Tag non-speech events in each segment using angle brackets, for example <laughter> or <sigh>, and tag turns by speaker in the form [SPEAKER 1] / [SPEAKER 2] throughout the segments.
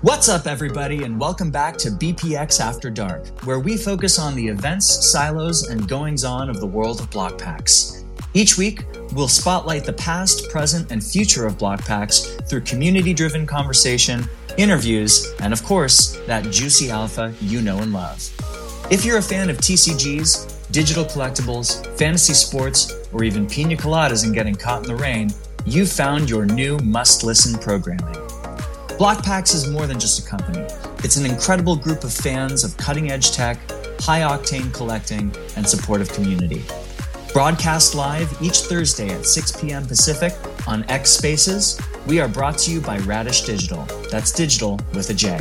[SPEAKER 1] What's up, everybody, and welcome back to BPX After Dark, where we focus on the events, silos, and goings on of the world of Blokpax. Each week, we'll spotlight the past, present, and future of Blokpax through community driven conversation, interviews, and of course, that juicy alpha you know and love. If you're a fan of TCGs, digital collectibles, fantasy sports, or even pina coladas and getting caught in the rain, you've found your new must listen programming. Blokpax is more than just a company. It's an incredible group of fans of cutting edge tech, high octane collecting, and supportive community. Broadcast live each Thursday at 6 p.m. Pacific on X Spaces, we are brought to you by Radish Dijital. That's digital with a J.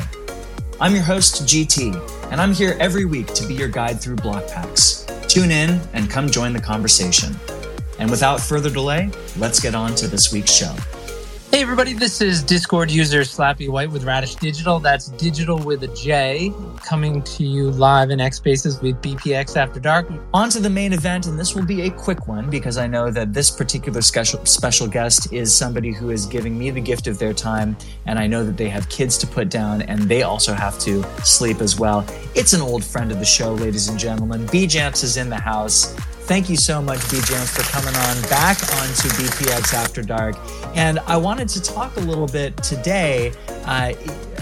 [SPEAKER 1] I'm your host, GT, and I'm here every week to be your guide through Blokpax. Tune in and come join the conversation. And without further delay, let's get on to this week's show.
[SPEAKER 2] Hey, everybody, this is Discord user Slappy White with Radish Dijital. That's digital with a J, coming to you live in X Spaces with BPX After Dark.
[SPEAKER 1] On to the main event, and this will be a quick one because I know that this particular special, special guest is somebody who is giving me the gift of their time, and I know that they have kids to put down and they also have to sleep as well. It's an old friend of the show, ladies and gentlemen. BJamps is in the house. Thank you so much, BJamps, for coming on back onto BPX After Dark. And I wanted to talk a little bit today uh,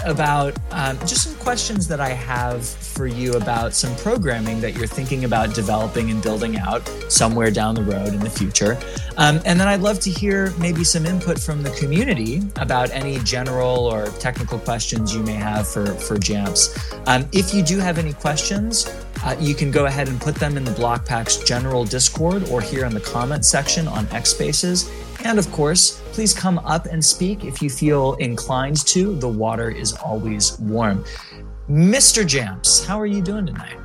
[SPEAKER 1] about um, just some questions that I have for you about some programming that you're thinking about developing and building out somewhere down the road in the future. Um, and then I'd love to hear maybe some input from the community about any general or technical questions you may have for, for Jamps. Um, if you do have any questions, uh, you can go ahead and put them in the Blokpax general Discord or here in the comment section on X Spaces. And of course, please come up and speak if you feel inclined to. The water is always warm. Mr. Jamps, how are you doing tonight?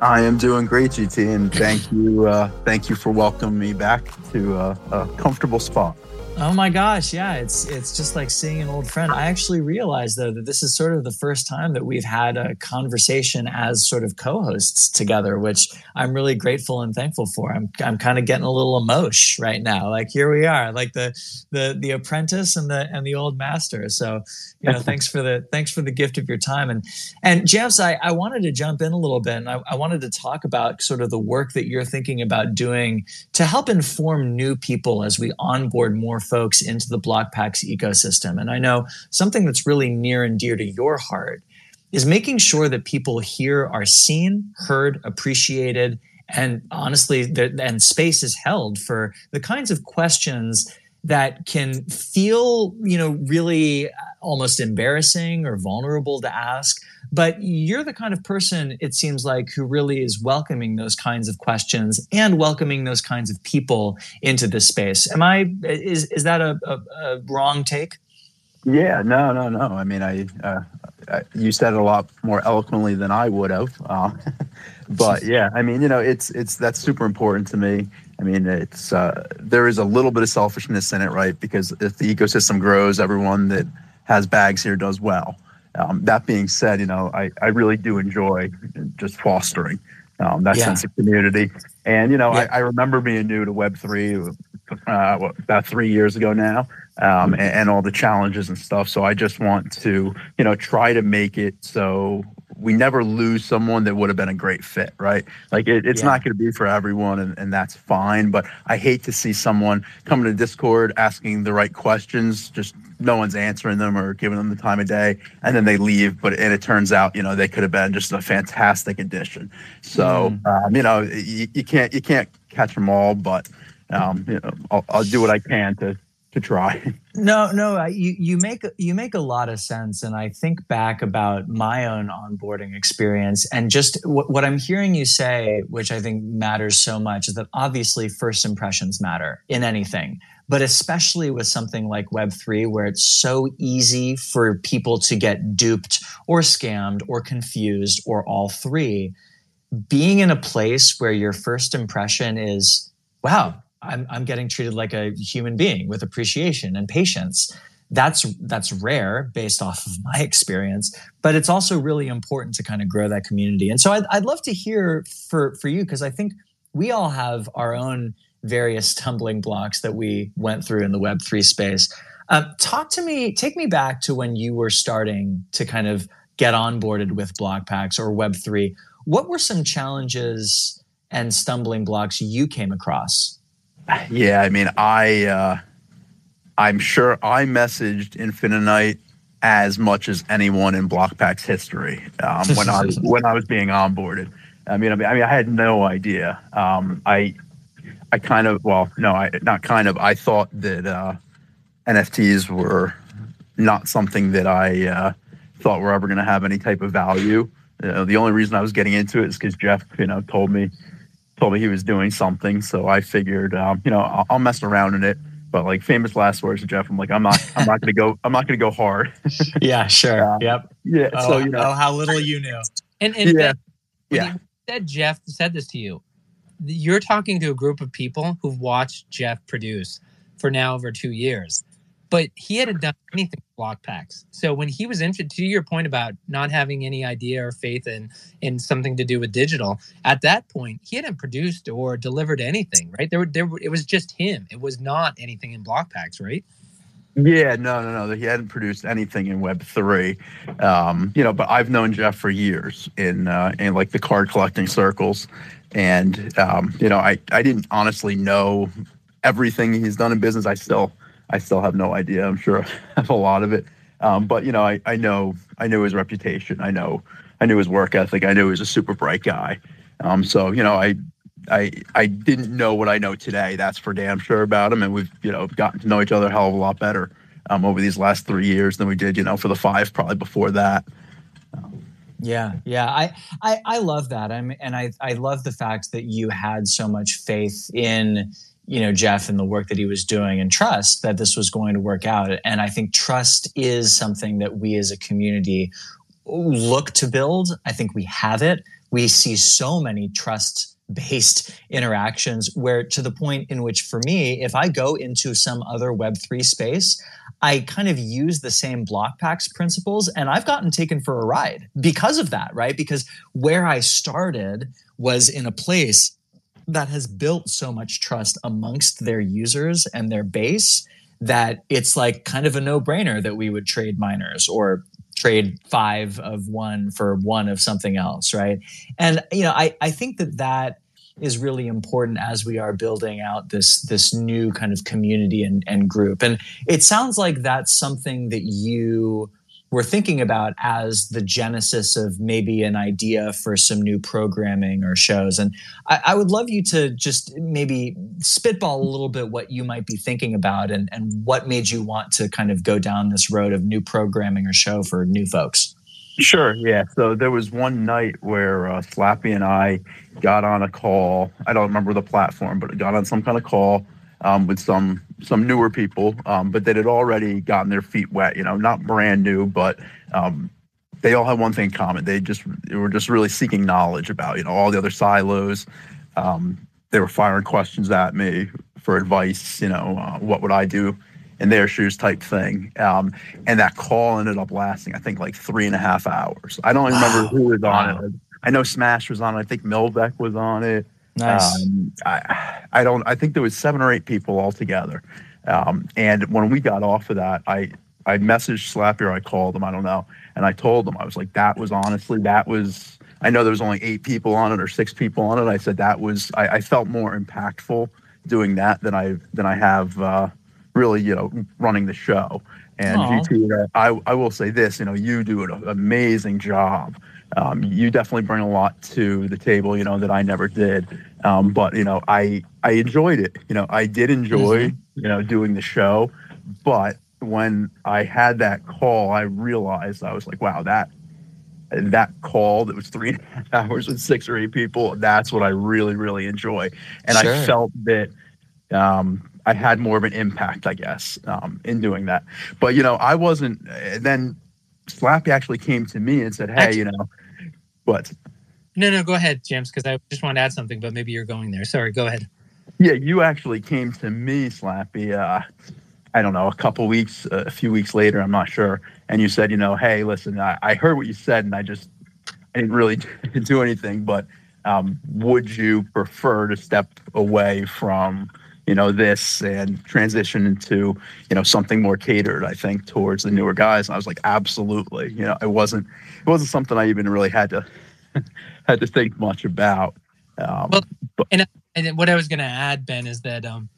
[SPEAKER 3] I am doing great, GT, and thank you, uh, thank you for welcoming me back to uh, a comfortable spot.
[SPEAKER 1] Oh my gosh, yeah, it's it's just like seeing an old friend. I actually realized though that this is sort of the first time that we've had a conversation as sort of co-hosts together, which I'm really grateful and thankful for. I'm I'm kind of getting a little emosh right now. Like here we are, like the the the apprentice and the and the old master. So, you know, thanks for the thanks for the gift of your time. And and Jamps, I, I wanted to jump in a little bit and I, I wanted to talk about sort of the work that you're thinking about doing to help inform new people as we onboard more folks into the Blokpax ecosystem. And I know something that's really near and dear to your heart is making sure that people here are seen, heard, appreciated, and honestly, and space is held for the kinds of questions that can feel, you know, really uh, almost embarrassing or vulnerable to ask. But you're the kind of person, it seems like, who really is welcoming those kinds of questions and welcoming those kinds of people into this space. Am I, is, is that a, a, a wrong take?
[SPEAKER 3] Yeah, no, no, no. I mean, I, uh, you said it a lot more eloquently than I would have. Uh, <laughs> but yeah, I mean, you know, it's it's that's super important to me. I mean, it's uh, there is a little bit of selfishness in it, right? Because if the ecosystem grows, everyone that has bags here does well. Um, that being said, you know, I, I really do enjoy just fostering um, that yeah. sense of community. And, you know, yeah. I, I, remember being new to Web3 uh, about three years ago now um, and, and all the challenges and stuff. So I just want to, you know, try to make it so we never lose someone that would have been a great fit, right? Like it, it's yeah. not going to be for everyone, and, and that's fine. But I hate to see someone coming to Discord asking the right questions, just no one's answering them or giving them the time of day, and then they leave. But and it turns out, you know, they could have been just a fantastic addition. So mm. um, you know, you, you, can't you can't catch them all, but um, you know, I'll, I'll do what I can to to try. <laughs>
[SPEAKER 1] No, no, you you make you make a lot of sense, and I think back about my own onboarding experience, and just what, what I'm hearing you say, which I think matters so much, is that obviously first impressions matter in anything, but especially with something like Web three, where it's so easy for people to get duped or scammed or confused or all three. Being in a place where your first impression is, "Wow, I'm, I'm getting treated like a human being with appreciation and patience that's that's rare based off of my <laughs> experience but it's also really important to kind of grow that community and so i'd, I'd love to hear for for you because i think we all have our own various stumbling blocks that we went through in the web3 space Uh, talk to me, take me back to when you were starting to kind of get onboarded with Blokpax or Web3. What were some challenges and stumbling blocks you came across?
[SPEAKER 3] Yeah, I mean, I uh, I'm sure I messaged Infinite as much as anyone in Blokpax's history um, when I was when I was being onboarded. I mean, I mean, I mean, I had no idea. Um, I I kind of well, no, I not kind of. I thought that uh, NFTs were not something that I uh, thought were ever going to have any type of value. You know, the only reason I was getting into it is because Jeff, you know, told me told me he was doing something. So I figured, um, you know, I'll, I'll, mess around in it. But like famous last words to Jeff, I'm like, I'm not, I'm not gonna go, I'm not gonna go hard. <laughs>
[SPEAKER 1] yeah, sure.
[SPEAKER 3] Uh,
[SPEAKER 1] yep.
[SPEAKER 3] Yeah.
[SPEAKER 1] Oh,
[SPEAKER 3] so you know,
[SPEAKER 1] oh, how little you knew.
[SPEAKER 2] And, and
[SPEAKER 3] yeah,
[SPEAKER 2] Ben,
[SPEAKER 3] yeah.
[SPEAKER 2] said Jeff said this to you. You're talking to a group of people who've watched Jeff produce for now over two years but he hadn't done anything with Blokpax. So when he was interested, to your point about not having any idea or faith in in something to do with digital, at that point he hadn't produced or delivered anything, right? There, there, it was just him. It was not anything in Blokpax, right?
[SPEAKER 3] Yeah, no, no, no. He hadn't produced anything in Web three, um, you know. But I've known Jeff for years in uh, in like the card collecting circles, and um, you know, I I didn't honestly know everything he's done in business. I still I still have no idea. I'm sure <laughs> I have a lot of it. Um, but you know, I, I know I knew his reputation. I know I knew his work ethic. I knew he was a super bright guy. Um, so you know, I I I didn't know what I know today. That's for damn sure about him. And we've you know gotten to know each other a hell of a lot better um, over these last three years than we did you know for the five probably before that.
[SPEAKER 1] Yeah, yeah, I, I, I love that. I'm, and I, I love the fact that you had so much faith in you know Jeff and the work that he was doing and trust that this was going to work out. And I think trust is something that we as a community look to build. I think we have it. We see so many trust based interactions where to the point in which for me if I go into some other web3 space I kind of use the same Blokpax principles and I've gotten taken for a ride because of that right? Because where I started was in a place that has built so much trust amongst their users and their base that it's like kind of a no-brainer that we would trade miners or trade five of one for one of something else right? And you know i, I think that that is really important as we are building out this this new kind of community and, and group. And it sounds like that's something that you we're thinking about as the genesis of maybe an idea for some new programming or shows. And I, I, would love you to just maybe spitball a little bit what you might be thinking about and, and what made you want to kind of go down this road of new programming or show for new folks.
[SPEAKER 3] Sure. Yeah. So there was one night where uh, Slappy and I got on a call. I don't remember the platform, but got on some kind of call um, with some some newer people, um, but that had already gotten their feet wet. You know, not brand new, but um, they all had one thing in common. They just they were just really seeking knowledge about you know all the other silos. Um, they were firing questions at me for advice. You know, uh, what would I do in their shoes type thing. Um, and that call ended up lasting, I think, like three and a half hours. I don't remember who was on wow. it. I know Smash was on it. I think Milvek was on it.
[SPEAKER 1] Nice.
[SPEAKER 3] Um, I, I don't. I think there was seven or eight people altogether. Um, and when we got off of that, I I messaged Slappy or I called him. I don't know. And I told him I was like, that was honestly that was. I know there was only eight people on it or six people on it. I said that was. I, I felt more impactful doing that than I than I have uh, really you know running the show. And. GT, I I will say this. You know, you do an amazing job um, you definitely bring a lot to the table, you know, that I never did. Um, but you know, I I enjoyed it. You know, I did enjoy, mm-hmm. you know, doing the show. But when I had that call, I realized I was like, wow, that that call that was three and a half <laughs> hours with six or eight people, that's what I really, really enjoy. And sure. I felt that um, I had more of an impact, I guess, um, in doing that. But you know, I wasn't. Then Slappy actually came to me and said, "Hey, actually, you know, what?"
[SPEAKER 2] No, no, go ahead, James, because I just want to add something, but maybe you're going there. Sorry, go ahead.
[SPEAKER 3] Yeah, you actually came to me, Slappy. Uh, I don't know, a couple weeks, uh, a few weeks later, I'm not sure, and you said, you know, hey, listen, I, I heard what you said, and I just I didn't really <laughs> do anything, but um, would you prefer to step away from you know this and transition into you know something more catered i think towards the newer guys. And i was like absolutely. You know it wasn't it wasn't something i even really had to <laughs> had to think much about. Um,
[SPEAKER 2] well, but, and, and what i was going to add ben is that um,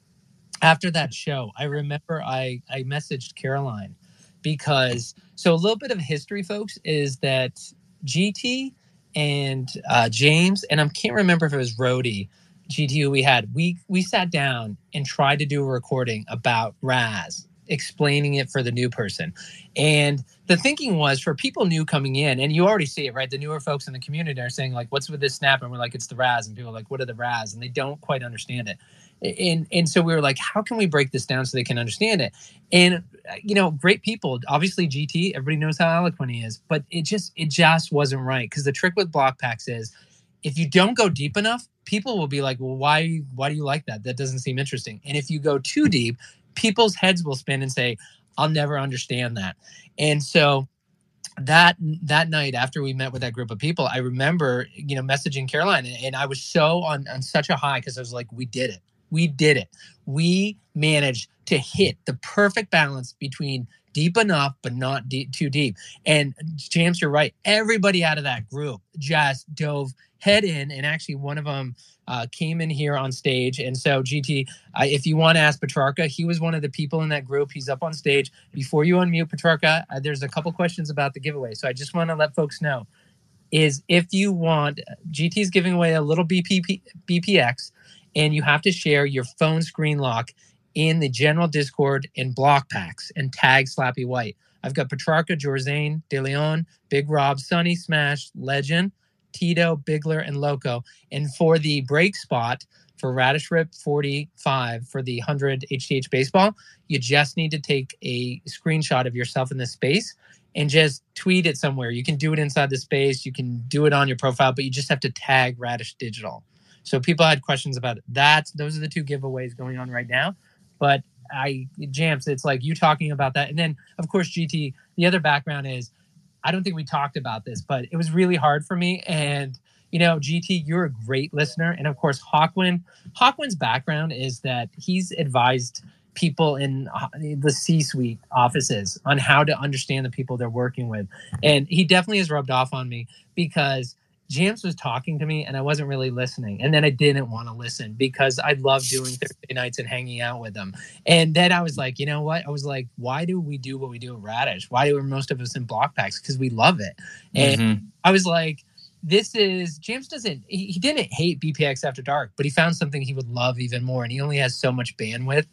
[SPEAKER 2] after that show i remember i i messaged caroline because so a little bit of history folks is that gt and uh, james and i can't remember if it was Rody GTU we had, we we sat down and tried to do a recording about Raz, explaining it for the new person. And the thinking was for people new coming in, and you already see it, right? The newer folks in the community are saying, like, what's with this snap? And we're like, it's the Raz. And people are like, what are the Raz? And they don't quite understand it. And and so we were like, how can we break this down so they can understand it? And you know, great people. Obviously, GT, everybody knows how eloquent he is, but it just it just wasn't right. Because the trick with Blokpax is if you don't go deep enough, people will be like, "Well, why why do you like that? That doesn't seem interesting." And if you go too deep, people's heads will spin and say, "I'll never understand that." And so that that night after we met with that group of people, I remember, you know, messaging Caroline and I was so on on such a high because I was like, "We did it. We did it. We managed to hit the perfect balance between deep enough but not deep, too deep." And James, you're right. Everybody out of that group just dove head in, and actually one of them uh, came in here on stage. And so, GT, uh, if you want to ask Petrarca, he was one of the people in that group. He's up on stage. Before you unmute Petrarca, uh, there's a couple questions about the giveaway. So I just want to let folks know is if you want, GT's giving away a little BP, BPX, and you have to share your phone screen lock in the general Discord in Blokpax and tag Slappy White. I've got Petrarca, Jorzane, De Leon, Big Rob, Sunny, Smash, Legend, Tito, Bigler, and Loco. And for the break spot for Radish Rip 45 for the 100 HTH baseball, you just need to take a screenshot of yourself in the space and just tweet it somewhere. You can do it inside the space, you can do it on your profile, but you just have to tag Radish Dijital. So people had questions about that. Those are the two giveaways going on right now. But I jams, it's like you talking about that. And then of course GT, the other background is I don't think we talked about this, but it was really hard for me. And you know, GT, you're a great listener, and of course, Hawkwin. Hawkwin's background is that he's advised people in uh, the C-suite offices on how to understand the people they're working with, and he definitely has rubbed off on me because James was talking to me and I wasn't really listening. And then I didn't want to listen because I love doing Thursday nights and hanging out with them. And then I was like, you know what? I was like, why do we do what we do at Radish? Why do most of us in Blokpax? Because we love it. And mm-hmm. I was like, this is James doesn't he, he didn't hate BPX after dark, but he found something he would love even more. And he only has so much bandwidth.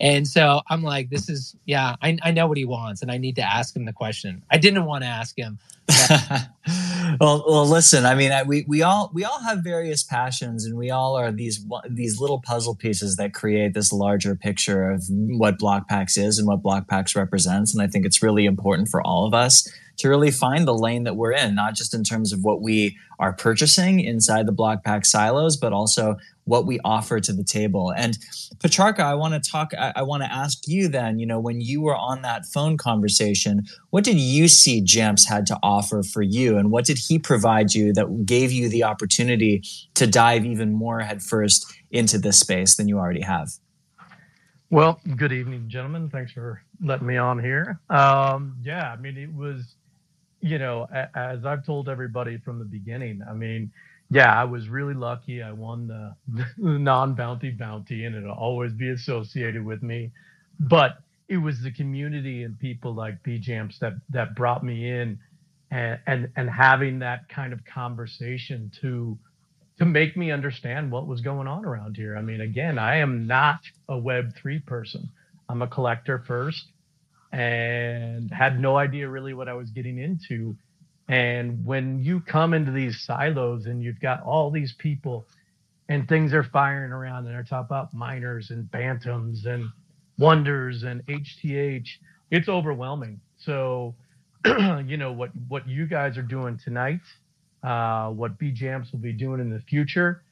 [SPEAKER 2] And so I'm like, this is, yeah, I, I know what he wants and I need to ask him the question. I didn't want to ask him. <laughs>
[SPEAKER 1] well, well, listen, I mean, I, we, we all, we all have various passions and we all are these, these little puzzle pieces that create this larger picture of what Blokpax is and what Blokpax represents. And I think it's really important for all of us to really find the lane that we're in, not just in terms of what we are purchasing inside the block pack silos, but also what we offer to the table. And Petrarca, I want to talk, I, I want to ask you then, you know, when you were on that phone conversation, what did you see Jamps had to offer for you? And what did he provide you that gave you the opportunity to dive even more headfirst into this space than you already have?
[SPEAKER 4] Well, good evening, gentlemen. Thanks for letting me on here. Um, yeah, I mean, it was you know, as I've told everybody from the beginning, I mean, yeah, I was really lucky. I won <laughs> the, non-bounty bounty, and it'll always be associated with me. But it was the community and people like BJamps that that brought me in, and and and having that kind of conversation to to make me understand what was going on around here. I mean, again, I am not a Web three person. I'm a collector first, and had no idea really what I was getting into. And when you come into these silos and you've got all these people and things are firing around and they're talking about miners and bantams and wonders and HTH, it's overwhelming. So, <clears throat> you know, what, what you guys are doing tonight, uh, what BJamps will be doing in the future,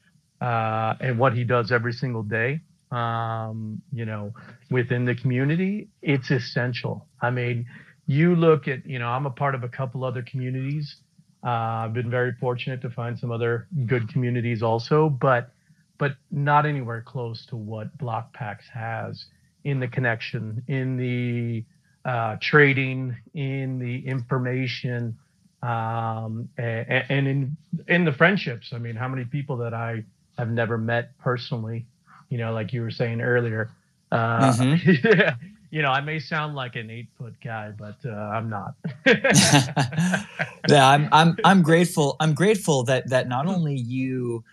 [SPEAKER 4] uh, and what he does every single day um, you know, within the community, it's essential. I mean, you look at, you know, I'm a part of a couple other communities. Uh, I've been very fortunate to find some other good communities also, but but not anywhere close to what Blokpax has in the connection, in the uh, trading, in the information, um, and, and, in in the friendships. I mean, how many people that I have never met personally? You know, like you were saying earlier. Uh, mm-hmm. <laughs> you know, I may sound like an eight foot guy, but uh, I'm not. <laughs> <laughs>
[SPEAKER 1] yeah, I'm, I'm, I'm grateful. I'm grateful that that not only you,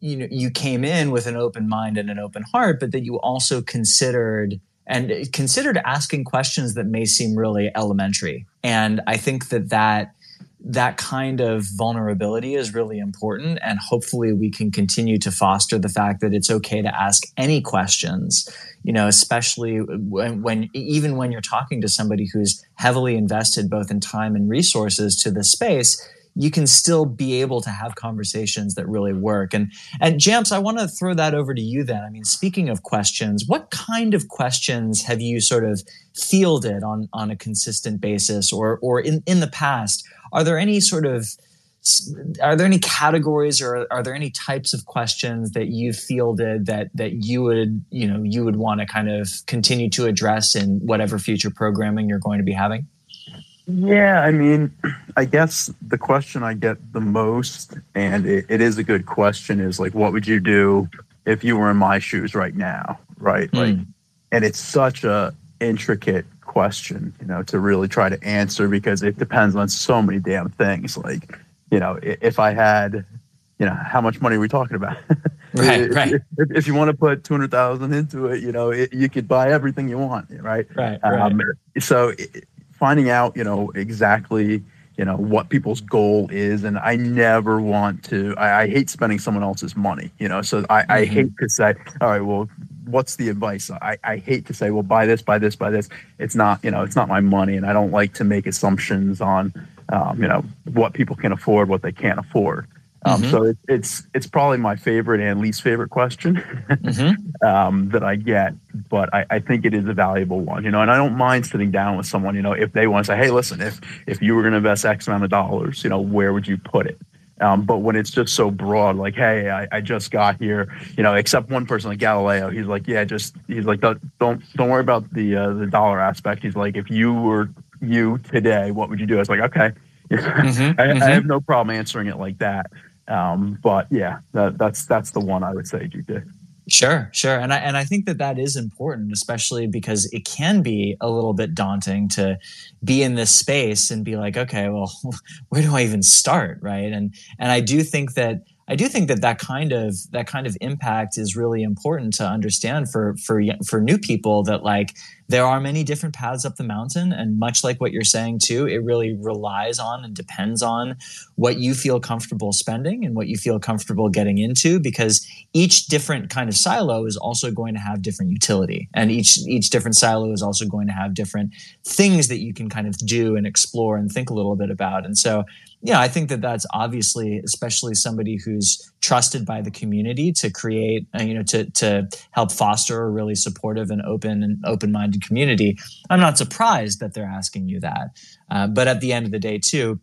[SPEAKER 1] you know, you came in with an open mind and an open heart, but that you also considered and considered asking questions that may seem really elementary. And I think that that that kind of vulnerability is really important. And hopefully, we can continue to foster the fact that it's okay to ask any questions, you know, especially when, when, even when you're talking to somebody who's heavily invested both in time and resources to the space. You can still be able to have conversations that really work. And and Jamps, I want to throw that over to you then. I mean, speaking of questions, what kind of questions have you sort of fielded on on a consistent basis or or in, in the past? Are there any sort of are there any categories or are there any types of questions that you've fielded that that you would you know you would want to kind of continue to address in whatever future programming you're going to be having
[SPEAKER 3] yeah i mean i guess the question i get the most and it, it is a good question is like what would you do if you were in my shoes right now right mm. like and it's such a intricate question, you know, to really try to answer because it depends on so many damn things. Like, you know, if I had, you know, how much money are we talking about? <laughs>
[SPEAKER 1] Right, if, right.
[SPEAKER 3] If, if, you want to put two hundred thousand into it, you know, it, you could buy everything you want,
[SPEAKER 1] right?
[SPEAKER 3] Right.
[SPEAKER 1] Um, right.
[SPEAKER 3] So, finding out, you know, exactly you know what people's goal is and i never want to i, I hate spending someone else's money you know so I, mm-hmm. I hate to say all right well what's the advice? I, I hate to say, well, buy this, buy this, buy this. It's not, you know, it's not my money, and I don't like to make assumptions on, um, you know, what people can afford, what they can't afford. Um, mm-hmm. So it, it's it's probably my favorite and least favorite question mm-hmm. <laughs> um, that I get, but I, I, think it is a valuable one, you know. And I don't mind sitting down with someone, you know, if they want to say, "Hey, listen, if if you were going to invest X amount of dollars, you know, where would you put it?" Um, but when it's just so broad, like, hey, I, I, just got here, you know, except one person like Galileo, he's like, yeah, just he's like, don't don't, don't worry about the uh, the dollar aspect. He's like, if you were you today, what would you do? I was like, okay, <laughs> mm-hmm, I, mm-hmm. I, have no problem answering it like that. Um, but yeah, that, that's that's the one I would say, GT.
[SPEAKER 1] Sure, sure, and I and I think that that is important, especially because it can be a little bit daunting to be in this space and be like, okay, well, <laughs> where do I even start, right? And and I do think that I do think that that kind of that kind of impact is really important to understand for for for new people that like there are many different paths up the mountain and much like what you're saying too it really relies on and depends on what you feel comfortable spending and what you feel comfortable getting into because each different kind of silo is also going to have different utility. And each each different silo is also going to have different things that you can kind of do and explore and think a little bit about. And so yeah, I think that that's obviously, especially somebody who's trusted by the community to create, uh, you know, to to help foster a really supportive and open and open minded community. I'm not surprised that they're asking you that, uh, but at the end of the day, too,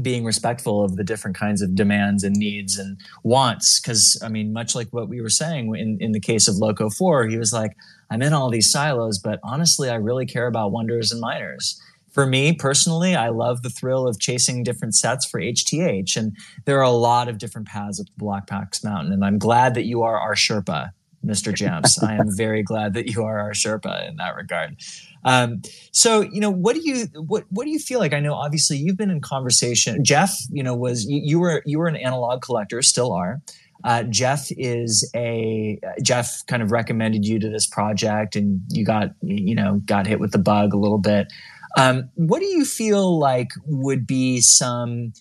[SPEAKER 1] being respectful of the different kinds of demands and needs and wants. Because I mean, much like what we were saying in in the case of Loco Four, he was like, "I'm in all these silos, but honestly, I really care about wonders and miners." For me personally, I love the thrill of chasing different sets for HTH. And there are a lot of different paths up the Black Blokpax Mountain. And I'm glad that you are our Sherpa, Mr. Jamps. <laughs> I am very glad that you are our Sherpa in that regard. Um, so, you know, what do you what what do you feel like? I know obviously you've been in conversation. Jeff, you know, was you, you were you were an analog collector, still are. Uh, Jeff is a Jeff kind of recommended you to this project, and you got you know got hit with the bug a little bit. Um, what do you feel like would be some,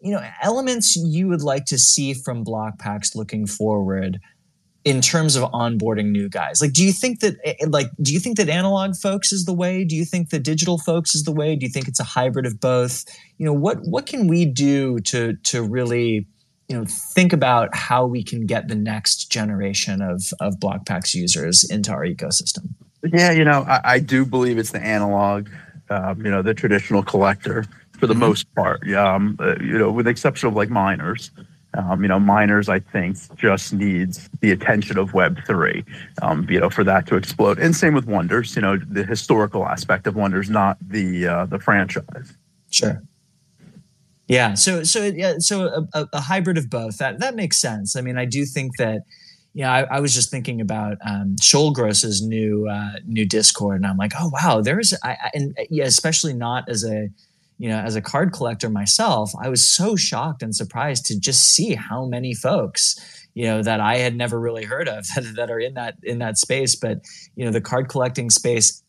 [SPEAKER 1] you know, elements you would like to see from Blokpax looking forward in terms of onboarding new guys? Like, do you think that, eh, eh, like, do you think that analog folks is the way? Do you think that digital folks is the way? Do you think it's a hybrid of both? You know, what what can we do to to really you know think about how we can get the next generation of of Blokpax users into our ecosystem?
[SPEAKER 3] Yeah, you know, I, I do believe it's the analog um, you know, the traditional collector for the mm-hmm. most part. Um, uh, you know, with the exception of like miners. Um, you know, miners, I think, just needs the attention of Web three, um, you know, for that to explode. And same with Wonders. You know, the historical aspect of Wonders, not the uh, the franchise.
[SPEAKER 1] Sure. Yeah. So so yeah. So a, a, hybrid of both. That that makes sense. I mean, I do think that. Yeah, I, I was just thinking about um, new uh, new Discord, and I'm like, oh wow, there's, I, I, and yeah, especially not as a you know, as a card collector myself, I was so shocked and surprised to just see how many folks, you know, that I had never really heard of <laughs> that, that are in that in that space. But you know, the card collecting space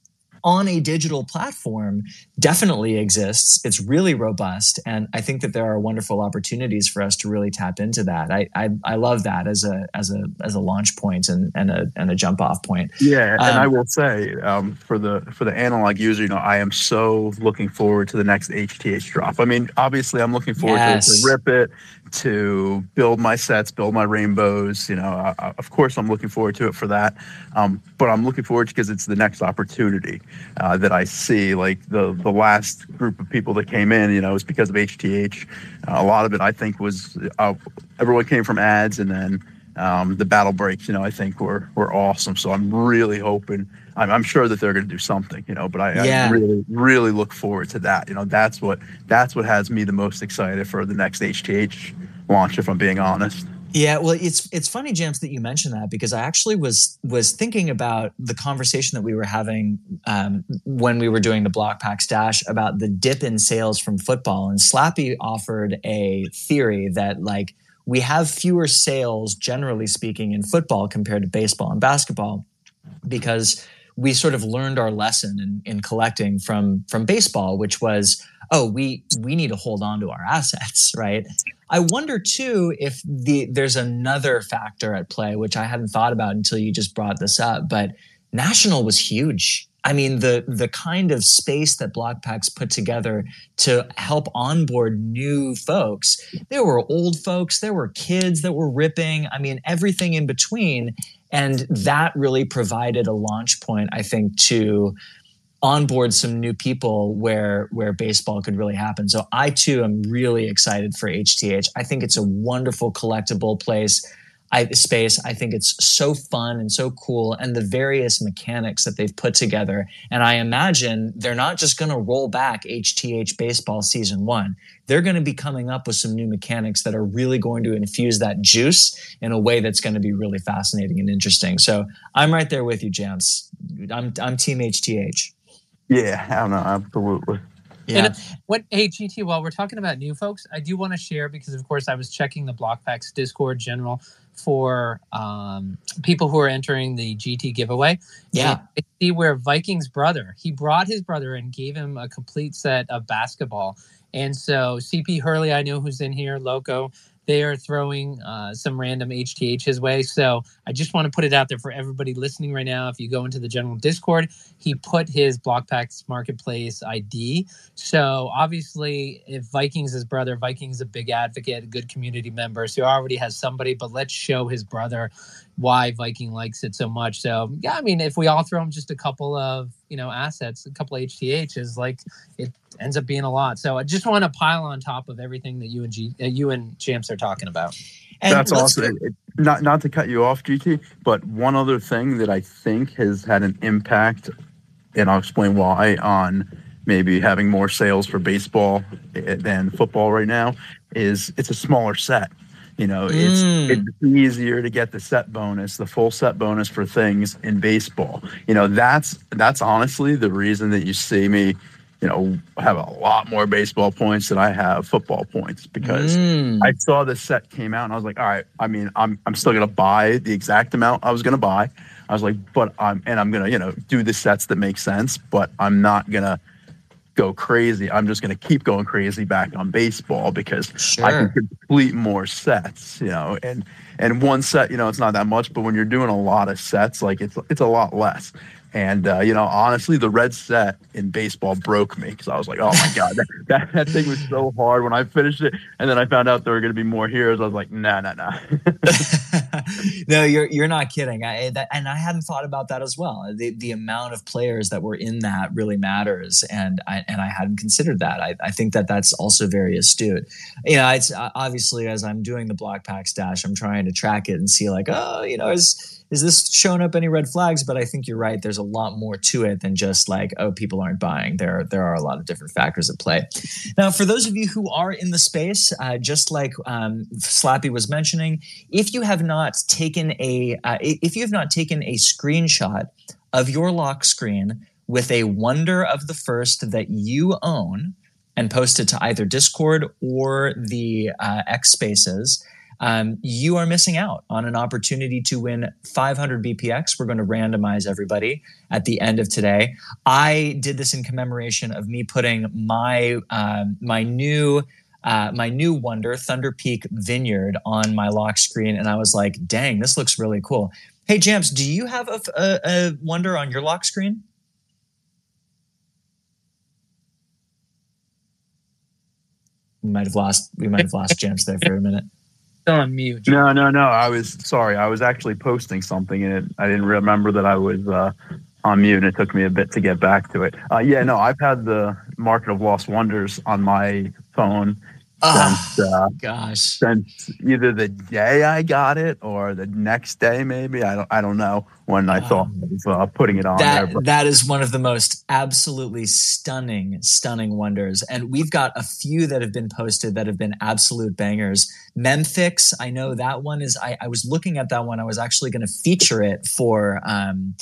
[SPEAKER 1] on a digital platform definitely exists. It's really robust, and I think that there are wonderful opportunities for us to really tap into that. I I, I love that as a as a as a launch point and and a and a jump off point.
[SPEAKER 3] Yeah, and I um, will say um, for the for the analog user, you know, I am so looking forward to the next HTH drop. I mean, obviously, I'm looking forward yes. to, to rip it to build my sets, build my rainbows. You know, uh, of course, I'm looking forward to it for that. Um, but I'm looking forward to because it's the next opportunity uh, that I see. Like the the last group of people that came in, you know, was because of HTH. Uh, a lot of it, I think, was uh, everyone came from ads, and then um, the battle breaks. You know, I think were were awesome. So I'm really hoping. I'm, I'm sure that they're going to do something, you know, but I, yeah. I, really, really look forward to that. You know, that's what that's what has me the most excited for the next HTH launch, if I'm being honest.
[SPEAKER 1] Yeah, well, it's it's funny, James, that you mentioned that because I actually was was thinking about the conversation that we were having um, when we were doing the block pack stash about the dip in sales from football, and Slappy offered a theory that like we have fewer sales, generally speaking, in football compared to baseball and basketball because we sort of learned our lesson in, in collecting from from baseball, which was oh we we need to hold on to our assets, <laughs> right? I wonder too if the there's another factor at play which I hadn't thought about until you just brought this up, but National was huge. I mean, the the kind of space that Blokpax put together to help onboard new folks. There were old folks, there were kids that were ripping. I mean, everything in between, and that really provided a launch point, I think, to onboard some new people where where baseball could really happen. So I too am really excited for HTH. I think it's a wonderful collectible place. I, space. I think it's so fun and so cool, and the various mechanics that they've put together. And I imagine they're not just going to roll back HTH baseball season one. They're going to be coming up with some new mechanics that are really going to infuse that juice in a way that's going to be really fascinating and interesting. So I'm right there with you, Jams. I'm I'm team HTH.
[SPEAKER 3] Yeah, I don't know, absolutely.
[SPEAKER 2] Yeah. And uh, what hey GT, while we're talking about new folks, I do want to share because of course I was checking the Blokpax Discord general for um, people who are entering the GT giveaway.
[SPEAKER 1] Yeah.
[SPEAKER 2] I see where Viking's brother, he brought his brother and gave him a complete set of basketball. And so CP Hurley, I know who's in here, Loco, they are throwing uh, some random HTH his way. So I just want to put it out there for everybody listening right now. If you go into the general Discord, he put his Blokpax Marketplace ID. So obviously, if Vikings his brother, Vikings a big advocate, a good community member, so he already has somebody. But let's show his brother why Viking likes it so much. So yeah, I mean, if we all throw him just a couple of you know assets, a couple of HTHs, like it ends up being a lot. So I just want to pile on top of everything that you and G, uh, you and Champs are talking about.
[SPEAKER 3] And That's awesome. not not to cut you off, GT, but one other thing that I think has had an impact, and I'll explain why on maybe having more sales for baseball eh, than football right now is it's a smaller set. You know, it's mm. it's easier to get the set bonus, the full set bonus for things in baseball. You know, that's that's honestly the reason that you see me, you know, have a lot more baseball points than I have football points because mm. I saw the set came out and I was like, all right, I mean, I'm I'm still gonna buy the exact amount I was gonna buy. I was like, but I'm and I'm gonna, you know, do the sets that make sense, but I'm not gonna go crazy. I'm just going to keep going crazy back on baseball because sure. I can complete more sets, you know, and and one set, you know, it's not that much, but when you're doing a lot of sets, like it's it's a lot less. And uh, you know, honestly, the red set in baseball broke me because I was like, "Oh my god, that, <laughs> that, that thing was so hard." When I finished it, and then I found out there were going to be more heroes, I was like, "Nah, nah, nah." <laughs> <laughs>
[SPEAKER 1] no, you're you're not kidding. I, that, and I hadn't thought about that as well. The the amount of players that were in that really matters, and I and I hadn't considered that. I, I think that that's also very astute. You know, it's obviously as I'm doing the block pack stash, I'm trying to track it and see like, oh, you know, is is this showing up any red flags? But I think you're right. There's a lot more to it than just like, oh, people aren't buying. There, there are a lot of different factors at play. Now, for those of you who are in the space, uh, just like um, Slappy was mentioning, if you have not taken a, uh, if you have not taken a screenshot of your lock screen with a wonder of the first that you own and post it to either Discord or the uh, X Spaces um, you are missing out on an opportunity to win 500 BPX. We're going to randomize everybody at the end of today. I did this in commemoration of me putting my uh, my new uh, my new wonder Thunder Peak Vineyard on my lock screen, and I was like, "Dang, this looks really cool." Hey, Jams, do you have a, a, a wonder on your lock screen? We might have lost. We might have lost Jamps there for a minute
[SPEAKER 2] still on mute.
[SPEAKER 3] No, no, no. I was sorry. I was actually posting something and it, I didn't remember that I was uh, on mute. And it took me a bit to get back to it. Uh, yeah, no, I've had the Market of Lost Wonders on my phone
[SPEAKER 1] since, oh, uh, gosh.
[SPEAKER 3] since either the day I got it or the next day, maybe. I don't, I don't know when I thought um, of uh, putting it on
[SPEAKER 1] that,
[SPEAKER 3] there.
[SPEAKER 1] That is one of the most absolutely stunning, stunning wonders. And we've got a few that have been posted that have been absolute bangers. Memphix, I know that one is, I, I was looking at that one. I was actually going to feature it for, um,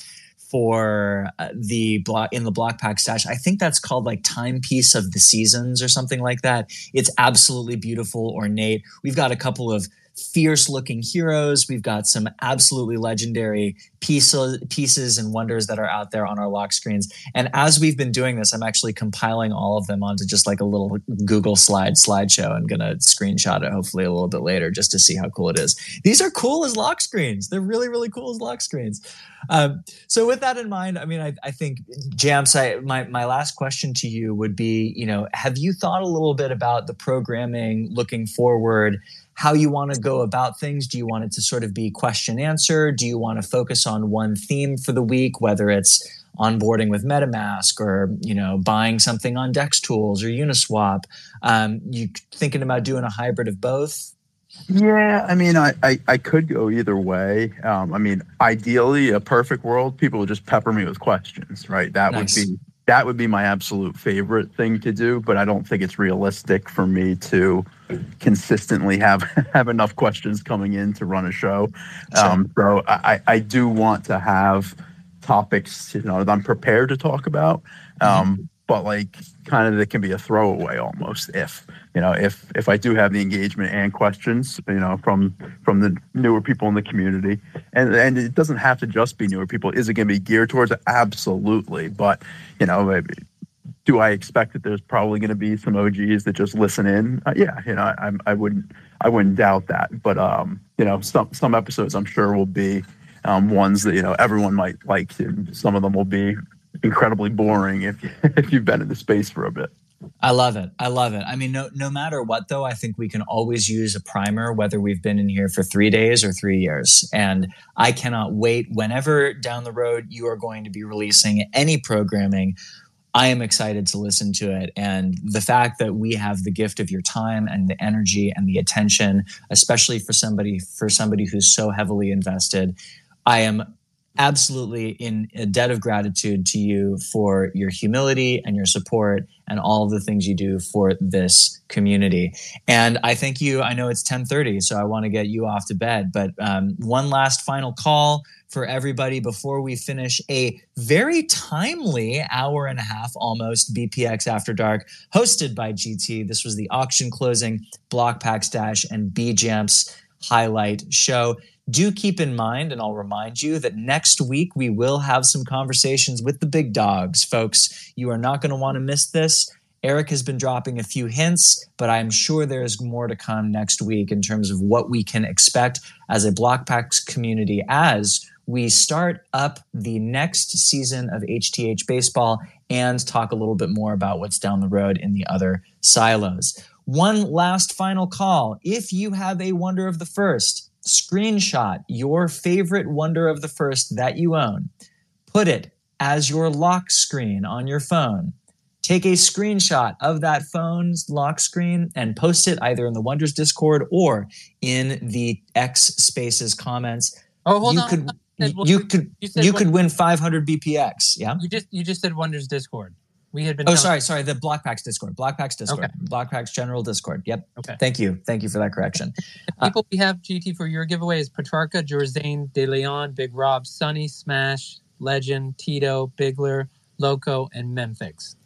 [SPEAKER 1] for uh, the block in the block pack stash. I think that's called like timepiece of the seasons or something like that. It's absolutely beautiful, ornate. We've got a couple of fierce looking heroes. We've got some absolutely legendary pieces, pieces and wonders that are out there on our lock screens. And as we've been doing this, I'm actually compiling all of them onto just like a little Google slide slideshow going to screenshot it hopefully a little bit later just to see how cool it is. These are cool as lock screens. They're really, really cool as lock screens. Um, so with that in mind, I mean, I, I think Jamps, I, my, my last question to you would be, you know, have you thought a little bit about the programming looking forward? How you want to go about things. Do you want it to sort of be question answer? Do you want to focus on one theme for the week, whether it's onboarding with MetaMask or you know buying something on Dex Tools or Uniswap? Um, you thinking about doing a hybrid of both?
[SPEAKER 3] Yeah, I mean, I, I, I could go either way. Um, I mean, ideally, a perfect world, people would just pepper me with questions, right? That nice. would be that would be my absolute favorite thing to do. But I don't think it's realistic for me to consistently have <laughs> have enough questions coming in to run a show. Um, so I, I do want to have topics you know that I'm prepared to talk about. Um, mm-hmm. But like kind of that can be a throwaway almost if you know if if I do have the engagement and questions you know from from the newer people in the community and and it doesn't have to just be newer people is it going to be geared towards it absolutely but you know do I expect that there's probably going to be some OGs that just listen in? Uh, yeah, you know, I, I wouldn't, I wouldn't doubt that. But um, you know, some some episodes I'm sure will be um, ones that you know everyone might like. And some of them will be incredibly boring if <laughs> if you've been in the space for a bit.
[SPEAKER 1] I love it. I love it. I mean, no no matter what though, I think we can always use a primer, whether we've been in here for three days or three years. And I cannot wait whenever down the road you are going to be releasing any programming I am excited to listen to it. And the fact that we have the gift of your time and the energy and the attention, especially for somebody for somebody who's so heavily invested, I am absolutely in a debt of gratitude to you for your humility and your support and all the things you do for this community. And I thank you. I know it's 1030, so I want to get you off to bed. But um, one last final call for everybody before we finish a very timely hour and a half almost BPX After Dark hosted by GT. This was the auction closing, Block Pack Stash, and BJamps highlight show. Do keep in mind, and I'll remind you that next week we will have some conversations with the big dogs, folks. You are not going to want to miss this. Eric has been dropping a few hints, but I'm sure there's more to come next week in terms of what we can expect as a Blokpax community as we start up the next season of HTH Baseball and talk a little bit more about what's down the road in the other silos. One last final call. If you have a Wonder of the First, screenshot your favorite Wonder of the First that you own, put it as your lock screen on your phone. Take a screenshot of that phone's lock screen and post it either in the Wonders Discord or in the X Spaces comments.
[SPEAKER 2] Oh, hold
[SPEAKER 1] you
[SPEAKER 2] on.
[SPEAKER 1] could
[SPEAKER 2] said
[SPEAKER 1] you could
[SPEAKER 2] you
[SPEAKER 1] you could win 500 BPX. Yeah.
[SPEAKER 2] You just you just said Wonders Discord. We had been.
[SPEAKER 1] Oh,
[SPEAKER 2] telling-
[SPEAKER 1] sorry, sorry. The Blokpax Discord. Blokpax Discord.
[SPEAKER 2] Okay.
[SPEAKER 1] Blokpax General Discord. Yep.
[SPEAKER 2] Okay.
[SPEAKER 1] Thank you. Thank you for that correction. <laughs>
[SPEAKER 2] The people we have GT for your giveaway is Petrarca, Jorzane, De Leon, Big Rob, Sunny, Smash, Legend, Tito, Bigler, Loco, and Memphis.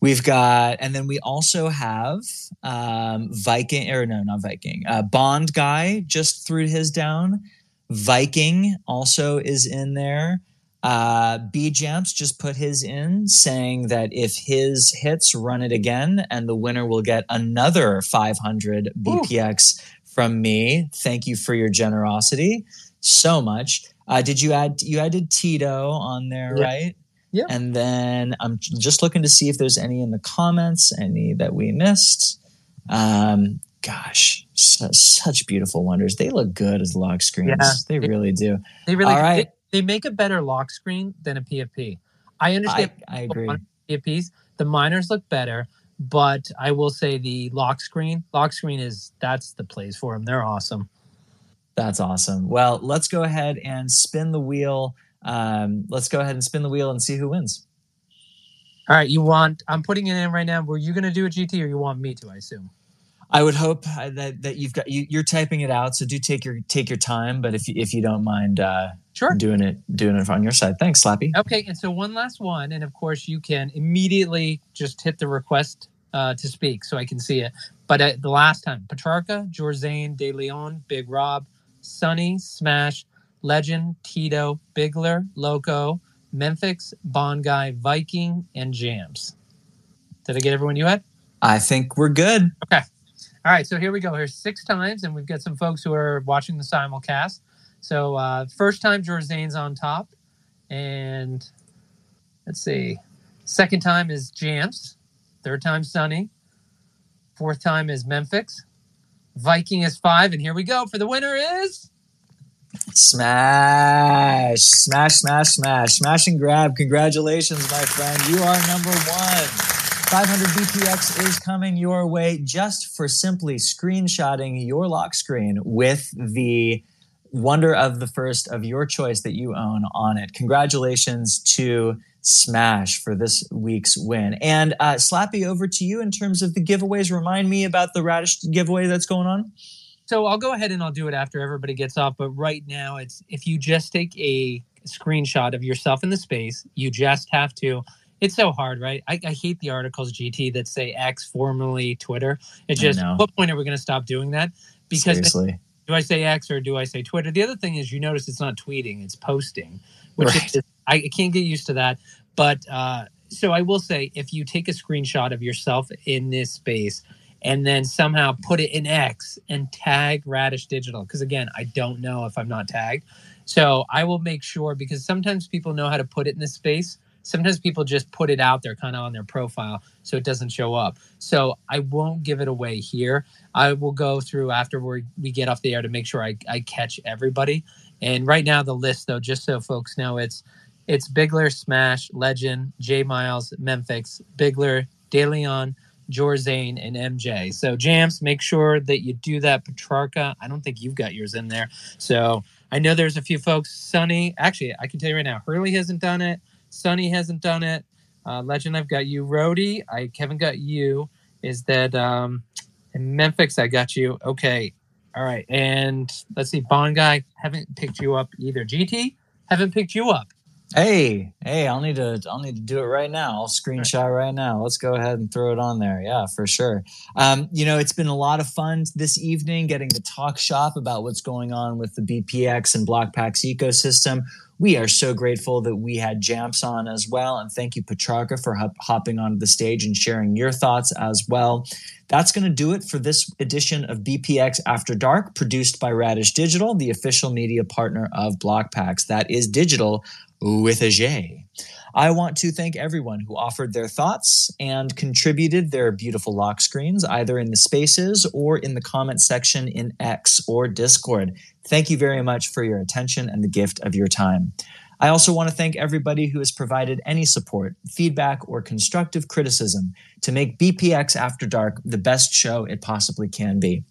[SPEAKER 1] We've got, and then we also have um, Viking, or no, not Viking. Uh, Bond guy just threw his down. Viking also is in there. Uh, BJamps just put his in, saying that if his hits, run it again, and the winner will get another 500 BPX from me. Thank you for your generosity so much. Uh, did you add? You added Tito on there,
[SPEAKER 2] Yeah.
[SPEAKER 1] right?
[SPEAKER 2] Yeah.
[SPEAKER 1] And then I'm just looking to see if there's any in the comments, any that we missed. Um, gosh, su- such beautiful wonders. They look good as lock screens.
[SPEAKER 2] Yeah.
[SPEAKER 1] they really do.
[SPEAKER 2] They really
[SPEAKER 1] All right.
[SPEAKER 2] they, they make a better lock screen than a PFP. I understand
[SPEAKER 1] I, I agree. <laughs>
[SPEAKER 2] PFPs. The miners look better, but I will say the lock screen, lock screen is that's the place for them. They're awesome.
[SPEAKER 1] That's awesome. Well, let's go ahead and spin the wheel. Um, let's go ahead and spin the wheel and see who wins.
[SPEAKER 2] All right, you want? I'm putting it in right now. Were you going to do a GT, or you want me to? I assume.
[SPEAKER 1] I would hope uh, that that you've got you, you're typing it out, so do take your take your time. But if you, if you don't mind uh,
[SPEAKER 2] Sure.
[SPEAKER 1] doing it doing it on your side, thanks, Slappy.
[SPEAKER 2] Okay, and so one last one, and of course you can immediately just hit the request uh, to speak so I can see it. But uh, the last time, Petrarca, Jorzane, De Leon, Big Rob, Sunny, Smash, Legend, Tito, Bigler, Loco, Memphis, Bond Guy, Viking, and Jams. Did I get everyone you had?
[SPEAKER 1] I think we're good. Okay.
[SPEAKER 2] All right, so here we go. Here's six times, and we've got some folks who are watching the simulcast. So uh, first time Jorzane's on top, and let's see. Second time is Jams. Third time Sunny. Fourth time is Memphis. Viking is five, and here we go for the winner is
[SPEAKER 1] Smash, smash, smash, smash, smash and grab. Congratulations, my friend. You are number one. 500 BPX is coming your way just for simply screenshotting your lock screen with the Wonder of the First of your choice that you own on it. Congratulations to Smash for this week's win. And uh, Slappy, over to you in terms of the giveaways. Remind me about the radish giveaway that's going on.
[SPEAKER 2] So I'll go ahead and I'll do it after everybody gets off. But right now, it's if you just take a screenshot of yourself in the space, you just have to. It's so hard, right? I, I hate the articles GT that say X formerly Twitter. It's just what point are we going to stop doing that? Because
[SPEAKER 1] Seriously.
[SPEAKER 2] Do I say X or do I say Twitter? The other thing is you notice it's not tweeting, it's posting, which
[SPEAKER 1] Right.
[SPEAKER 2] is I can't get used to that. But uh, so I will say if you take a screenshot of yourself in this space and then somehow put it in X and tag Radish Dijital, because again, I don't know if I'm not tagged. So I will make sure because sometimes people know how to put it in this space. Sometimes people just put it out there kind of on their profile so it doesn't show up. So I won't give it away here. I will go through after we get off the air to make sure I, I catch everybody. And right now the list though, just so folks know, it's it's Bigler, Smash, Legend, J Miles, Memphis, Bigler, DeLeon, Jorzane, and MJ. So Jams, make sure that you do that. Petrarca, I don't think you've got yours in there. So I know there's a few folks. Sunny, actually, I can tell you right now, Hurley hasn't done it. Sunny hasn't done it. Uh, Legend, I've got you. Rody, I haven't got you. Is that um, in Memphis? I got you. Okay, all right. And let's see, Bond guy haven't picked you up either. GT haven't picked you up.
[SPEAKER 1] Hey, hey, I'll need to I'll need to do it right now. I'll screenshot right now. Let's go ahead and throw it on there. Yeah, for sure. Um, you know, it's been a lot of fun this evening getting to talk shop about what's going on with the BPX and Blokpax ecosystem. We are so grateful that we had Jamps on as well. And thank you, Petrarca, for hop- hopping onto the stage and sharing your thoughts as well. That's going to do it for this edition of BPX After Dark, produced by Radish Dijital, the official media partner of Blokpax. That is Dijital with a J. I want to thank everyone who offered their thoughts and contributed their beautiful lock screens, either in the spaces or in the comment section in X or Discord. Thank you very much for your attention and the gift of your time. I also want to thank everybody who has provided any support, feedback, or constructive criticism to make BPX After Dark the best show it possibly can be.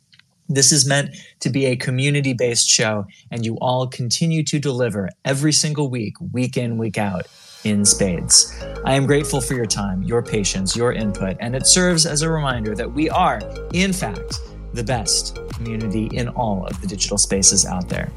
[SPEAKER 1] This is meant to be a community based show, and you all continue to deliver every single week, week in, week out in spades. I am grateful for your time, your patience, your input, and it serves as a reminder that we are, in fact, the best community in all of the digital spaces out there.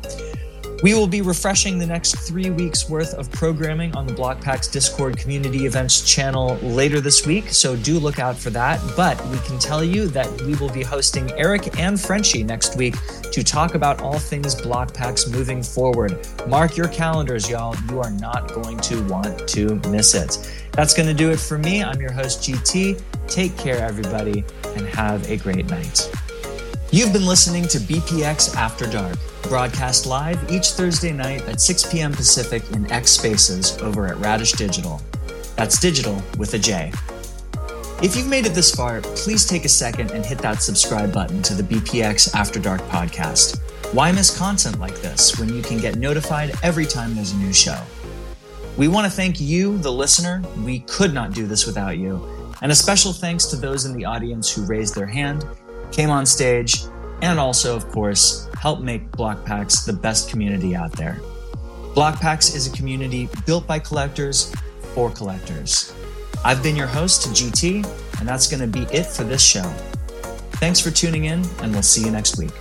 [SPEAKER 1] We will be refreshing the next three weeks worth of programming on the Blokpax Discord community events channel later this week, so do look out for that. But we can tell you that we will be hosting Eric and Frenchie next week to talk about all things Blokpax moving forward. Mark your calendars, y'all. You are not going to want to miss it. That's going to do it for me. I'm your host, GT. Take care, everybody, and have a great night. You've been listening to BPX After Dark, broadcast live each Thursday night at 6 p.m. Pacific in X Spaces over at Radish Dijital. That's Dijital with a J. If you've made it this far, please take a second and hit that subscribe button to the BPX After Dark podcast. Why miss content like this when you can get notified every time there's a new show? We want to thank you, the listener. We could not do this without you. And a special thanks to those in the audience who raised their hand came on stage, and also, of course, helped make Blokpax the best community out there. Blokpax is a community built by collectors for collectors. I've been your host, GT, and that's going to be it for this show. Thanks for tuning in, and we'll see you next week.